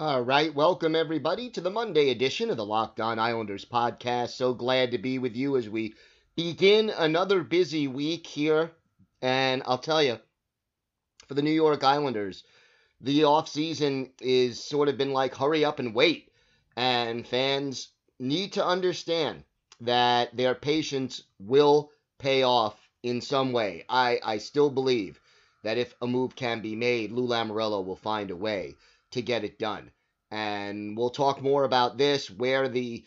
All right, welcome everybody to the Monday edition of the Locked On Islanders podcast. So glad to be with you as we begin another busy week here. And I'll tell you, for the New York Islanders, the offseason is sort of been like hurry up and wait. And fans need to understand that their patience will pay off in some way. I, I still believe that if a move can be made, Lou Lamoriello will find a way to get it done. And we'll talk more about this, where the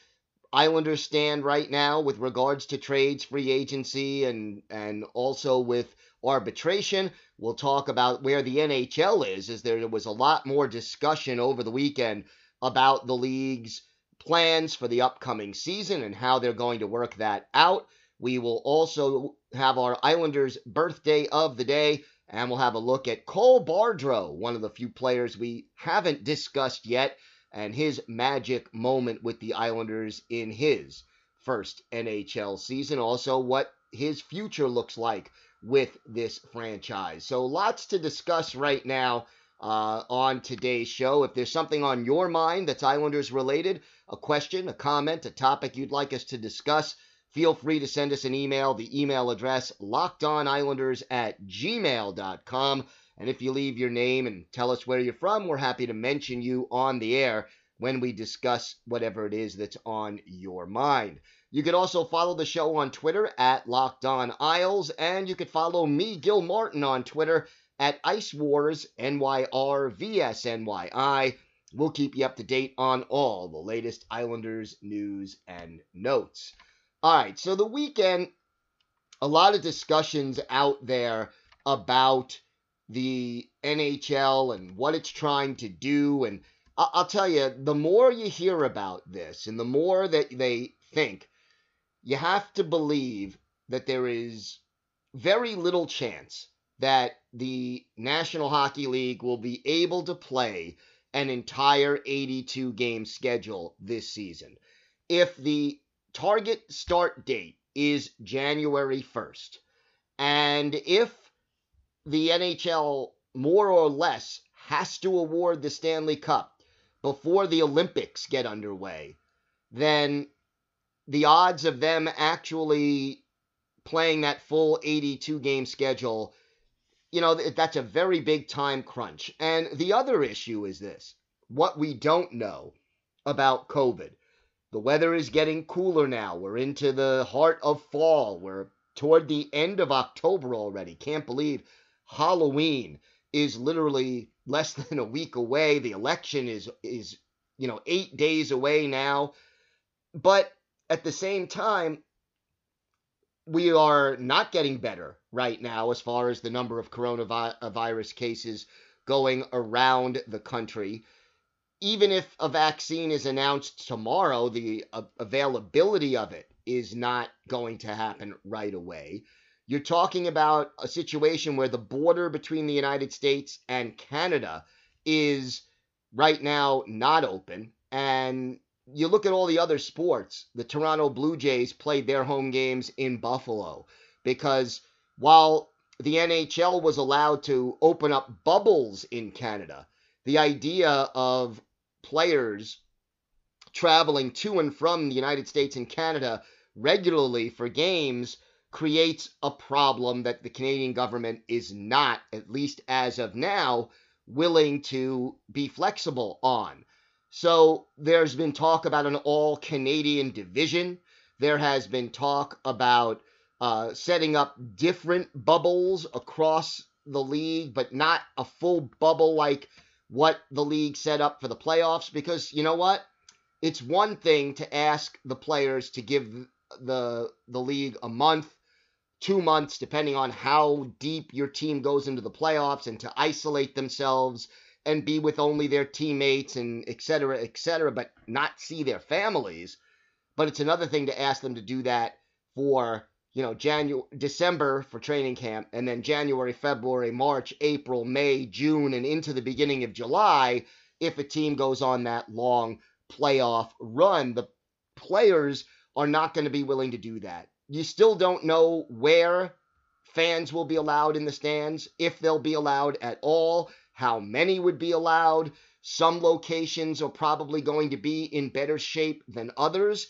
Islanders stand right now with regards to trades, free agency, and and also with arbitration. We'll talk about where the NHL is, as there was a lot more discussion over the weekend about the league's plans for the upcoming season and how they're going to work that out. We will also have our Islanders birthday of the day and we'll have a look at Cole Bardreau, one of the few players we haven't discussed yet, and his magic moment with the Islanders in his first NHL season. Also, what his future looks like with this franchise. So, lots to discuss right now uh, on today's show. If there's something on your mind that's Islanders related, a question, a comment, a topic you'd like us to discuss, feel free to send us an email. The email address, lockedonislanders at gmail.com. And if you leave your name and tell us where you're from, we're happy to mention you on the air when we discuss whatever it is that's on your mind. You can also follow the show on Twitter at Locked On Isles, and you can follow me, Gil Martin, on Twitter at Ice Wars NYRVSNYI. We'll keep you up to date on all the latest Islanders news and notes. All right, so the weekend, a lot of discussions out there about the NHL and what it's trying to do. And I'll tell you, the more you hear about this and the more that they think, you have to believe that there is very little chance that the National Hockey League will be able to play an entire 82 game schedule this season. If the target start date is January 1st. And if the NHL more or less has to award the Stanley Cup before the Olympics get underway, then the odds of them actually playing that full 82 game schedule, you know, that's a very big time crunch. And the other issue is this what we don't know about COVID. The weather is getting cooler now. We're into the heart of fall. We're toward the end of October already. Can't believe Halloween is literally less than a week away. The election is is you know 8 days away now. But at the same time we are not getting better right now as far as the number of coronavirus uh, cases going around the country even if a vaccine is announced tomorrow, the uh, availability of it is not going to happen right away. You're talking about a situation where the border between the United States and Canada is right now not open. And you look at all the other sports, the Toronto Blue Jays played their home games in Buffalo because while the NHL was allowed to open up bubbles in Canada, the idea of players traveling to and from the United States and Canada regularly for games creates a problem that the Canadian government is not, at least as of now, willing to be flexible on. So there's been talk about an all Canadian division. There has been talk about uh, setting up different bubbles across the league, but not a full bubble like what the league set up for the playoffs. Because you know what? It's one thing to ask the players to give the the league a month, two months, depending on how deep your team goes into the playoffs, and to isolate themselves and be with only their teammates and et cetera, et cetera, but not see their families. But it's another thing to ask them to do that for you know, January, December for training camp, and then January, February, March, April, May, June, and into the beginning of July, if a team goes on that long playoff run, the players are not going to be willing to do that. You still don't know where fans will be allowed in the stands, if they'll be allowed at all, how many would be allowed. Some locations are probably going to be in better shape than others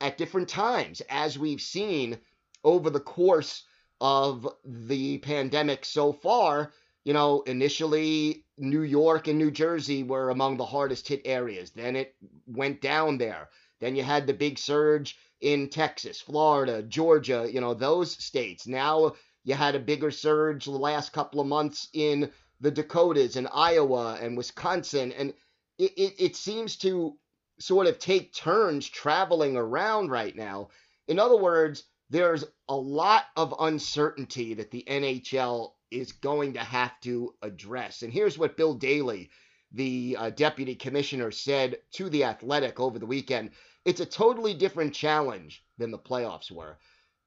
at different times, as we've seen over the course of the pandemic so far, you know, initially New York and New Jersey were among the hardest hit areas. Then it went down there. Then you had the big surge in Texas, Florida, Georgia, you know, those states. Now you had a bigger surge the last couple of months in the Dakotas and Iowa and Wisconsin. And it, it, it seems to sort of take turns traveling around right now. In other words, there's a lot of uncertainty that the NHL is going to have to address. And here's what Bill Daly, the uh, deputy commissioner, said to The Athletic over the weekend it's a totally different challenge than the playoffs were.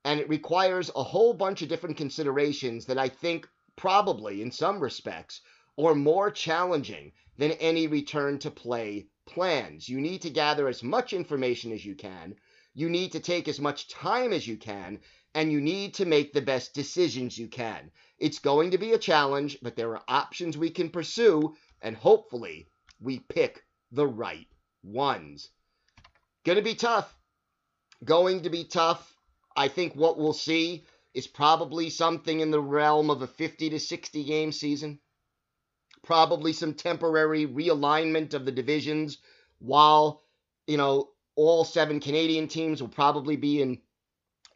And it requires a whole bunch of different considerations that I think probably, in some respects, are more challenging than any return to play plans. You need to gather as much information as you can you need to take as much time as you can, and you need to make the best decisions you can. It's going to be a challenge, but there are options we can pursue, and hopefully we pick the right ones. Gonna be tough. Going to be tough. I think what we'll see is probably something in the realm of a 50 to 60 game season. Probably some temporary realignment of the divisions while, you know, all seven Canadian teams will probably be in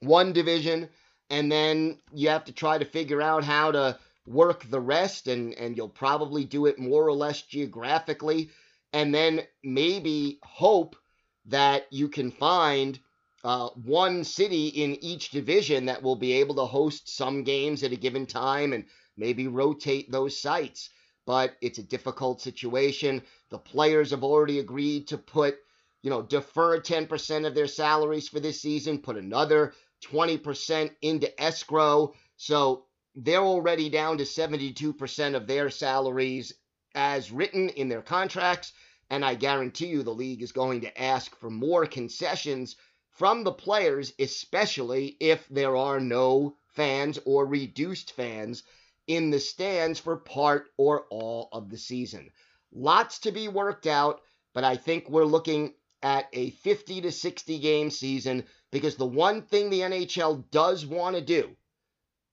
one division, and then you have to try to figure out how to work the rest, and, and you'll probably do it more or less geographically, and then maybe hope that you can find uh, one city in each division that will be able to host some games at a given time and maybe rotate those sites. But it's a difficult situation. The players have already agreed to put you know, defer 10% of their salaries for this season, put another 20% into escrow. So they're already down to 72% of their salaries as written in their contracts. And I guarantee you the league is going to ask for more concessions from the players, especially if there are no fans or reduced fans in the stands for part or all of the season. Lots to be worked out, but I think we're looking at a 50 to 60 game season because the one thing the NHL does want to do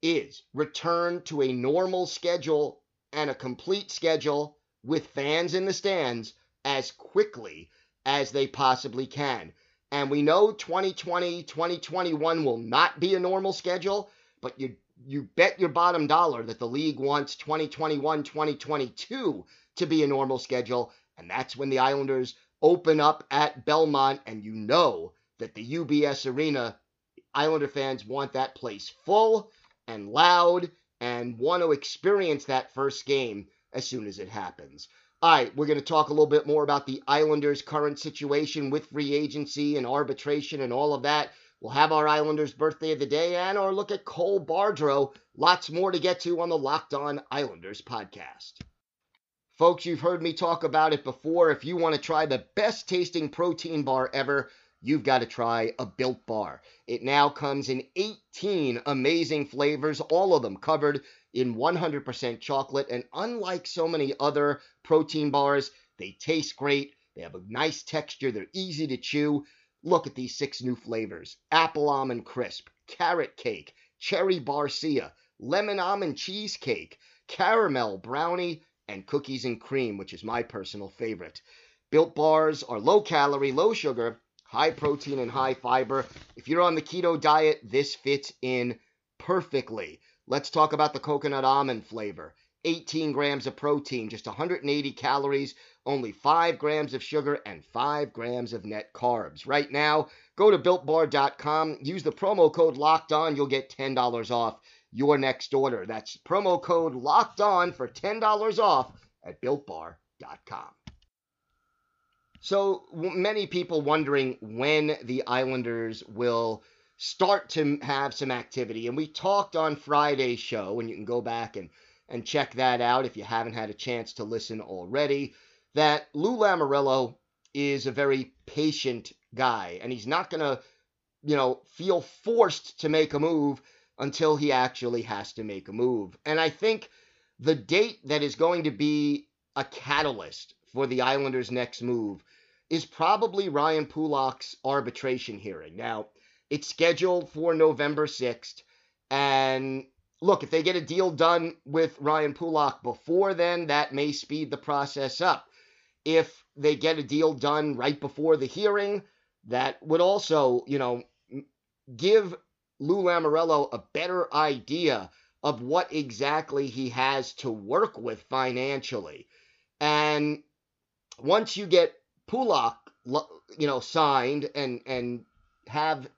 is return to a normal schedule and a complete schedule with fans in the stands as quickly as they possibly can. And we know 2020, 2021 will not be a normal schedule, but you you bet your bottom dollar that the league wants 2021, 2022 to be a normal schedule, and that's when the Islanders open up at Belmont, and you know that the UBS Arena, Islander fans want that place full and loud and want to experience that first game as soon as it happens. All right, we're going to talk a little bit more about the Islanders' current situation with free agency and arbitration and all of that. We'll have our Islanders' birthday of the day and or look at Cole Bardreau. Lots more to get to on the Locked On Islanders podcast. Folks, you've heard me talk about it before. If you want to try the best tasting protein bar ever, you've got to try a Built Bar. It now comes in 18 amazing flavors, all of them covered in 100% chocolate. And unlike so many other protein bars, they taste great. They have a nice texture. They're easy to chew. Look at these six new flavors apple almond crisp, carrot cake, cherry barcia, lemon almond cheesecake, caramel brownie, and cookies and cream, which is my personal favorite. Built bars are low calorie, low sugar, high protein, and high fiber. If you're on the keto diet, this fits in perfectly. Let's talk about the coconut almond flavor. 18 grams of protein, just 180 calories, only 5 grams of sugar, and 5 grams of net carbs. Right now, go to builtbar.com, use the promo code locked on, you'll get $10 off your next order. That's promo code locked on for $10 off at builtbar.com. So, many people wondering when the Islanders will start to have some activity. And we talked on Friday's show, and you can go back and, and check that out if you haven't had a chance to listen already, that Lou Lamoriello is a very patient guy, and he's not going to, you know, feel forced to make a move until he actually has to make a move. And I think the date that is going to be a catalyst for the Islanders' next move is probably Ryan Pulock's arbitration hearing. Now, it's scheduled for November 6th. And look, if they get a deal done with Ryan Pulock before then, that may speed the process up. If they get a deal done right before the hearing, that would also, you know, give Lou Lamoriello a better idea of what exactly he has to work with financially. And once you get Pulock, you know, signed and and have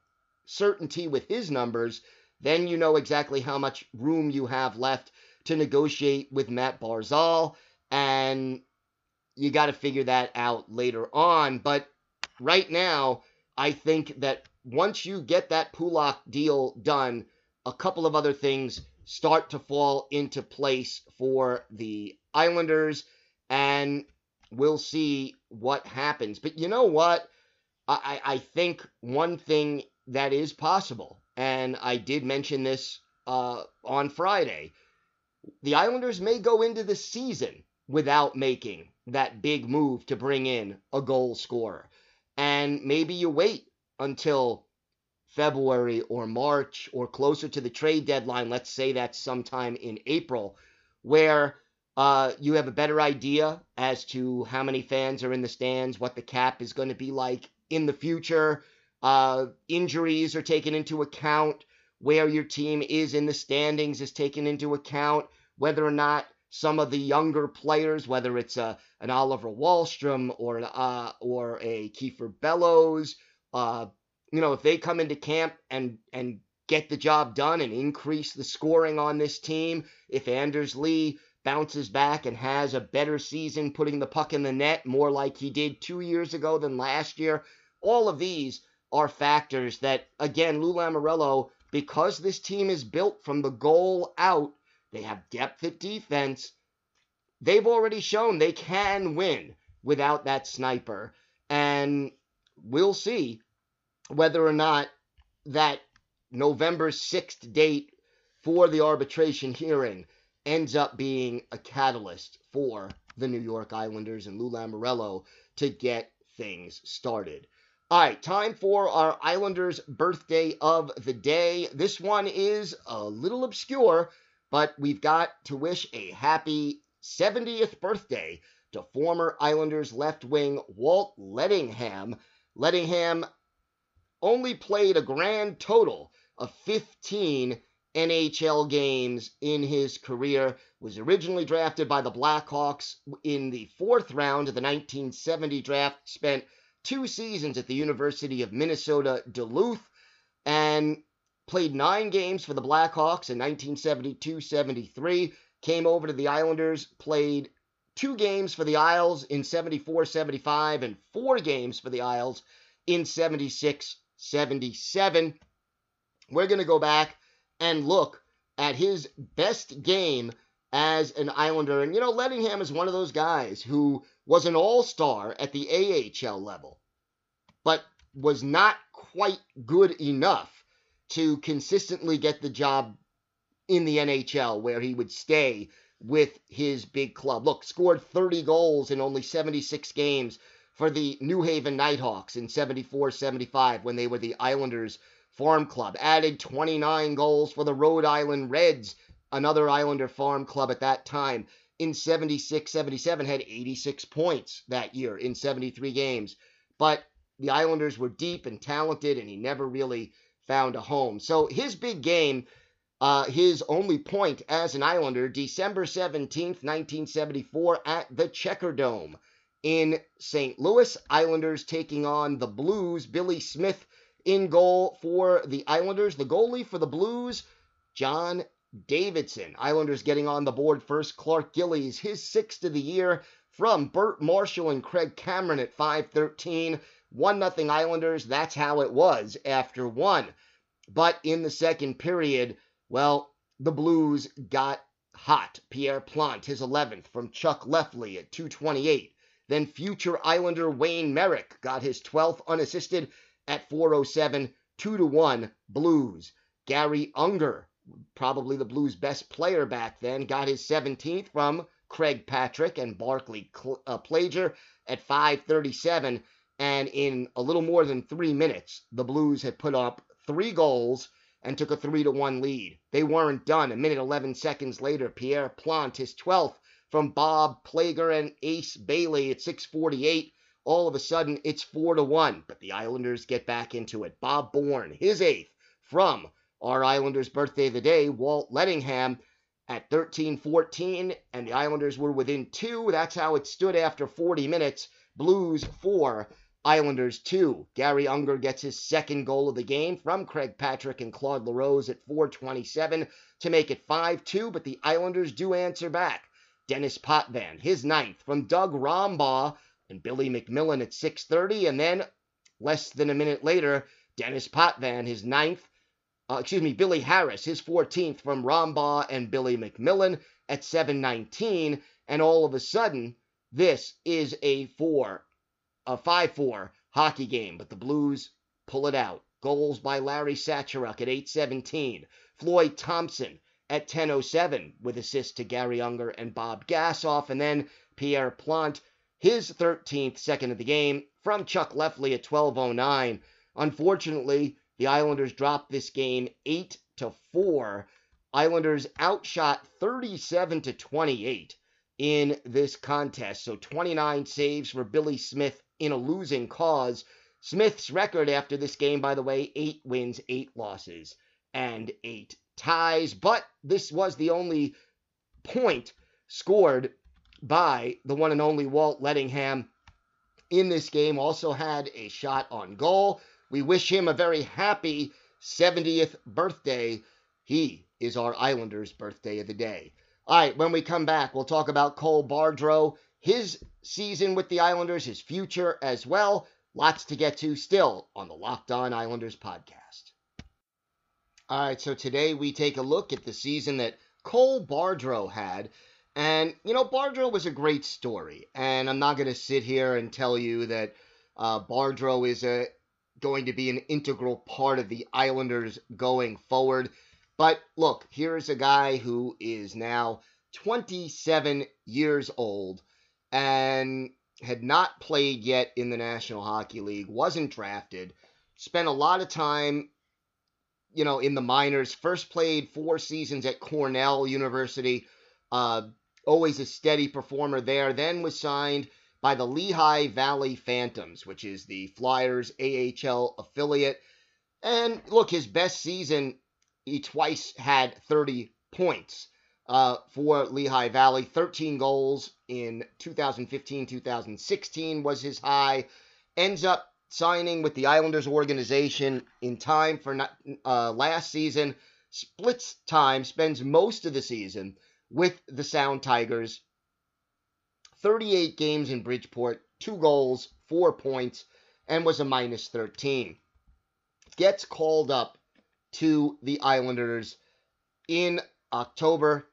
certainty with his numbers, then you know exactly how much room you have left to negotiate with Matt Barzal, and you got to figure that out later on. But right now, I think that once you get that Pulock deal done, a couple of other things start to fall into place for the Islanders, and we'll see what happens. But you know what? I, I think one thing that is possible. And I did mention this uh, on Friday. The Islanders may go into the season without making that big move to bring in a goal scorer. And maybe you wait until February or March or closer to the trade deadline. Let's say that's sometime in April, where uh, you have a better idea as to how many fans are in the stands, what the cap is going to be like in the future, uh, injuries are taken into account. Where your team is in the standings is taken into account. Whether or not some of the younger players, whether it's a, uh, an Oliver Wahlstrom or uh, or a Kiefer Bellows, uh, you know, if they come into camp and and get the job done and increase the scoring on this team, if Anders Lee bounces back and has a better season putting the puck in the net more like he did two years ago than last year, all of these are factors that, again, Lou Lamoriello, because this team is built from the goal out, they have depth at defense. They've already shown they can win without that sniper. And we'll see whether or not that November 6th date for the arbitration hearing ends up being a catalyst for the New York Islanders and Lou Lamoriello to get things started. All right, time for our Islanders birthday of the day. This one is a little obscure, but we've got to wish a happy 70th birthday to former Islanders left wing Walt Ledingham. Ledingham only played a grand total of 15 NHL games in his career. Was originally drafted by the Blackhawks in the fourth round of the 1970 draft. Spent two seasons at the University of Minnesota Duluth and played nine games for the Blackhawks in 1972 73. Came over to the Islanders, played two games for the Isles in 74 75, and four games for the Isles in 76 77. We're going to go back and look at his best game as an Islander. And, you know, Ledingham is one of those guys who was an all star at the AHL level, but was not quite good enough to consistently get the job in the NHL where he would stay with his big club. Look, scored 30 goals in only 76 games for the New Haven Nighthawks in 74 75 when they were the Islanders farm club. Added 29 goals for the Rhode Island Reds another Islander farm club at that time in 76 77 had 86 points that year in 73 games. But the Islanders were deep and talented, and he never really found a home. So his big game, uh, his only point as an Islander, December 17th, 1974, at the Checkerdome in St. Louis. Islanders taking on the Blues. Billy Smith in goal for the Islanders. The goalie for the Blues, John Davidson. Islanders getting on the board first. Clark Gillies, his sixth of the year from Bert Marshall and Craig Cameron at 513. 1 0 Islanders. That's how it was after one. But in the second period, well, the Blues got hot. Pierre Plante, his 11th from Chuck Lefley at 228. Then future Islander Wayne Merrick got his 12th unassisted at 407, 2 to 1 Blues. Garry Unger, probably the Blues' best player back then, got his 17th from Craig Patrick and Barclay uh, Plager at 537. And in a little more than three minutes, the Blues had put up three goals and took a 3 to 1 lead. They weren't done. A minute 11 seconds later, Pierre Plante, his 12th from Bob Plager and Ace Bailey at 648 all of a sudden it's four to one. But the Islanders get back into it. Bob Bourne, his eighth from our Islanders' birthday of the day, Walt Ledingham at 13 14, and the Islanders were within two. That's how it stood after 40 minutes. Blues four, Islanders two. Garry Unger gets his second goal of the game from Craig Patrick and Claude LaRose at 427 to make it 5 2, but the Islanders do answer back. Dennis Potvin, his ninth from Doug Rombough and Billy MacMillan at 6:30, and then less than a minute later, Dennis Potvin, his ninth, uh, excuse me, Billy Harris, his 14th from Rombough and Billy MacMillan at 7:19, and all of a sudden, this is a four, a 5-4 hockey game, but the Blues pull it out. Goals by Larry Sacharuk at 8:17, Floyd Thomson at 10:07 with assists to Garry Unger and Bob Gassoff. and then Pierre Plante his 13th second of the game from Chuck Lefley at 12:09. Unfortunately, the Islanders dropped this game 8 to 4. Islanders outshot 37 to 28 in this contest. So 29 saves for Billy Smith in a losing cause. Smith's record after this game, by the way, 8 wins, 8 losses, and 8 ties. But this was the only point scored by the one and only Walt Ledingham in this game. Also had a shot on goal. We wish him a very happy 70th birthday. He is our Islanders' birthday of the day. All right, when we come back, we'll talk about Cole Bardreau, his season with the Islanders, his future as well. Lots to get to still on the Locked On Islanders podcast. All right, so today we take a look at the season that Cole Bardreau had and, you know, Bardreau was a great story. And I'm not going to sit here and tell you that uh, Bardreau is a, going to be an integral part of the Islanders going forward. But look, here's a guy who is now 27 years old and had not played yet in the National Hockey League, wasn't drafted, spent a lot of time, you know, in the minors. First played four seasons at Cornell University. Uh, always a steady performer there. Then was signed by the Lehigh Valley Phantoms, which is the Flyers AHL affiliate. And look, his best season, he twice had 30 points uh, for Lehigh Valley. 13 goals in 2015 2016 was his high. Ends up signing with the Islanders organization in time for uh, last season. Splits time, spends most of the season with the Sound Tigers. 38 games in Bridgeport, two goals, four points, and was a minus 13. Gets called up to the Islanders in October,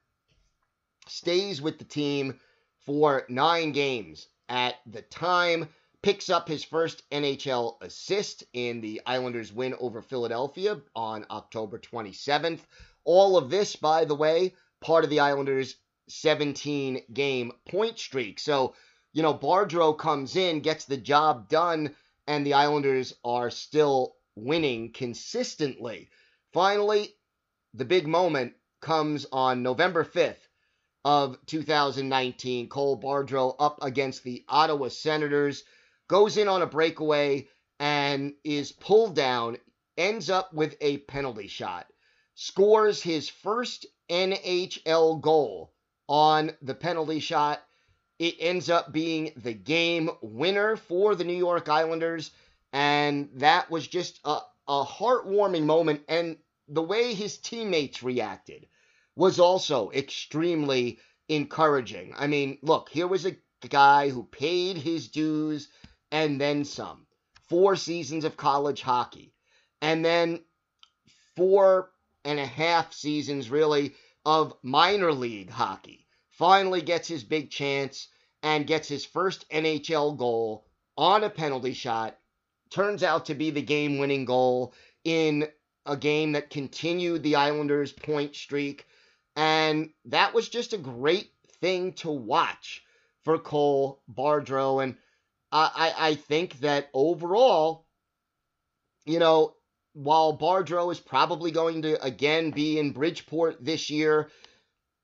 stays with the team for nine games at the time, picks up his first NHL assist in the Islanders' win over Philadelphia on October 27th. All of this, by the way, part of the Islanders' 17 game point streak. So, you know, Bardreau comes in, gets the job done, and the Islanders are still winning consistently. Finally, the big moment comes on November 5th of 2019. Cole Bardreau up against the Ottawa Senators, goes in on a breakaway and is pulled down, ends up with a penalty shot, scores his first NHL goal on the penalty shot. It ends up being the game winner for the New York Islanders, and that was just a, a heartwarming moment. And the way his teammates reacted was also extremely encouraging. I mean, look, here was a guy who paid his dues and then some. Four seasons of college hockey, and then four and a half seasons, really, of minor league hockey. Finally gets his big chance and gets his first NHL goal on a penalty shot. Turns out to be the game winning goal in a game that continued the Islanders' point streak. And that was just a great thing to watch for Cole Bardreau. And I, I think that overall, you know, while Bardreau is probably going to again be in Bridgeport this year,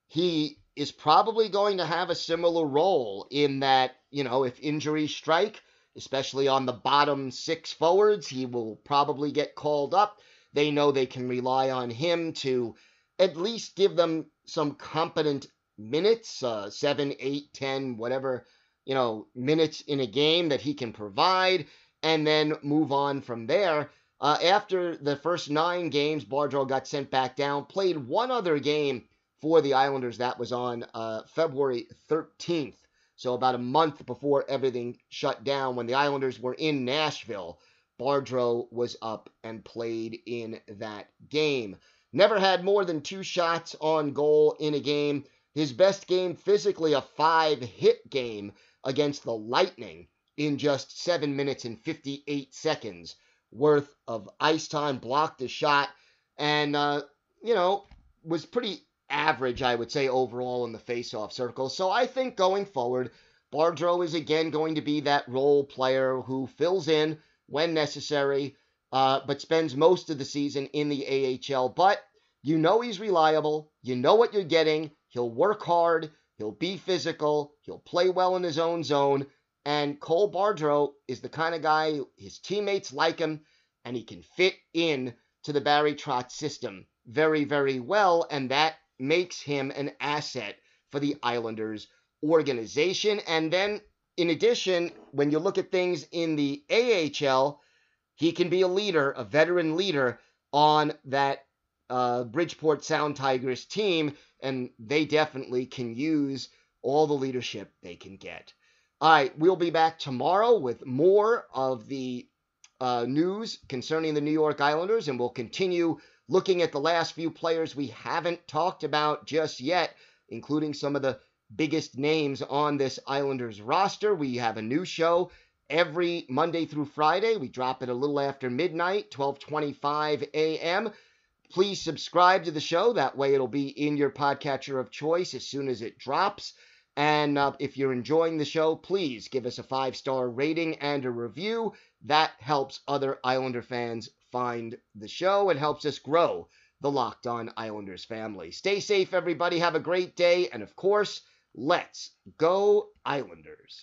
he is probably going to have a similar role in that, you know, if injuries strike, especially on the bottom six forwards, he will probably get called up. They know they can rely on him to at least give them some competent minutes, uh, seven, eight, ten, whatever, you know, minutes in a game that he can provide, and then move on from there. Uh, after the first nine games, Bardreau got sent back down, played one other game for the Islanders. That was on uh, February 13th. So about a month before everything shut down, when the Islanders were in Nashville, Bardreau was up and played in that game. Never had more than two shots on goal in a game. His best game physically, a five hit game against the Lightning in just seven minutes and 58 seconds worth of ice time, blocked a shot, and, uh, you know, was pretty average, I would say, overall in the faceoff circle. So I think going forward, Bardreau is again going to be that role player who fills in when necessary, uh, but spends most of the season in the AHL. But you know he's reliable. You know what you're getting. He'll work hard. He'll be physical. He'll play well in his own zone. And Cole Bardreau is the kind of guy his teammates like him, and he can fit in to the Barry Trotz system very, very well. And that makes him an asset for the Islanders organization. And then, in addition, when you look at things in the AHL, he can be a leader, a veteran leader on that uh, Bridgeport Sound Tigers team, and they definitely can use all the leadership they can get. All right, we'll be back tomorrow with more of the uh, news concerning the New York Islanders, and we'll continue looking at the last few players we haven't talked about just yet, including some of the biggest names on this Islanders roster. We have a new show every Monday through Friday. We drop it a little after midnight, 12:25 a.m. Please subscribe to the show. That way, it'll be in your podcatcher of choice as soon as it drops. And uh, if you're enjoying the show, please give us a five star rating and a review. That helps other Islander fans find the show and helps us grow the Locked On Islanders family. Stay safe, everybody. Have a great day. And of course, let's go, Islanders.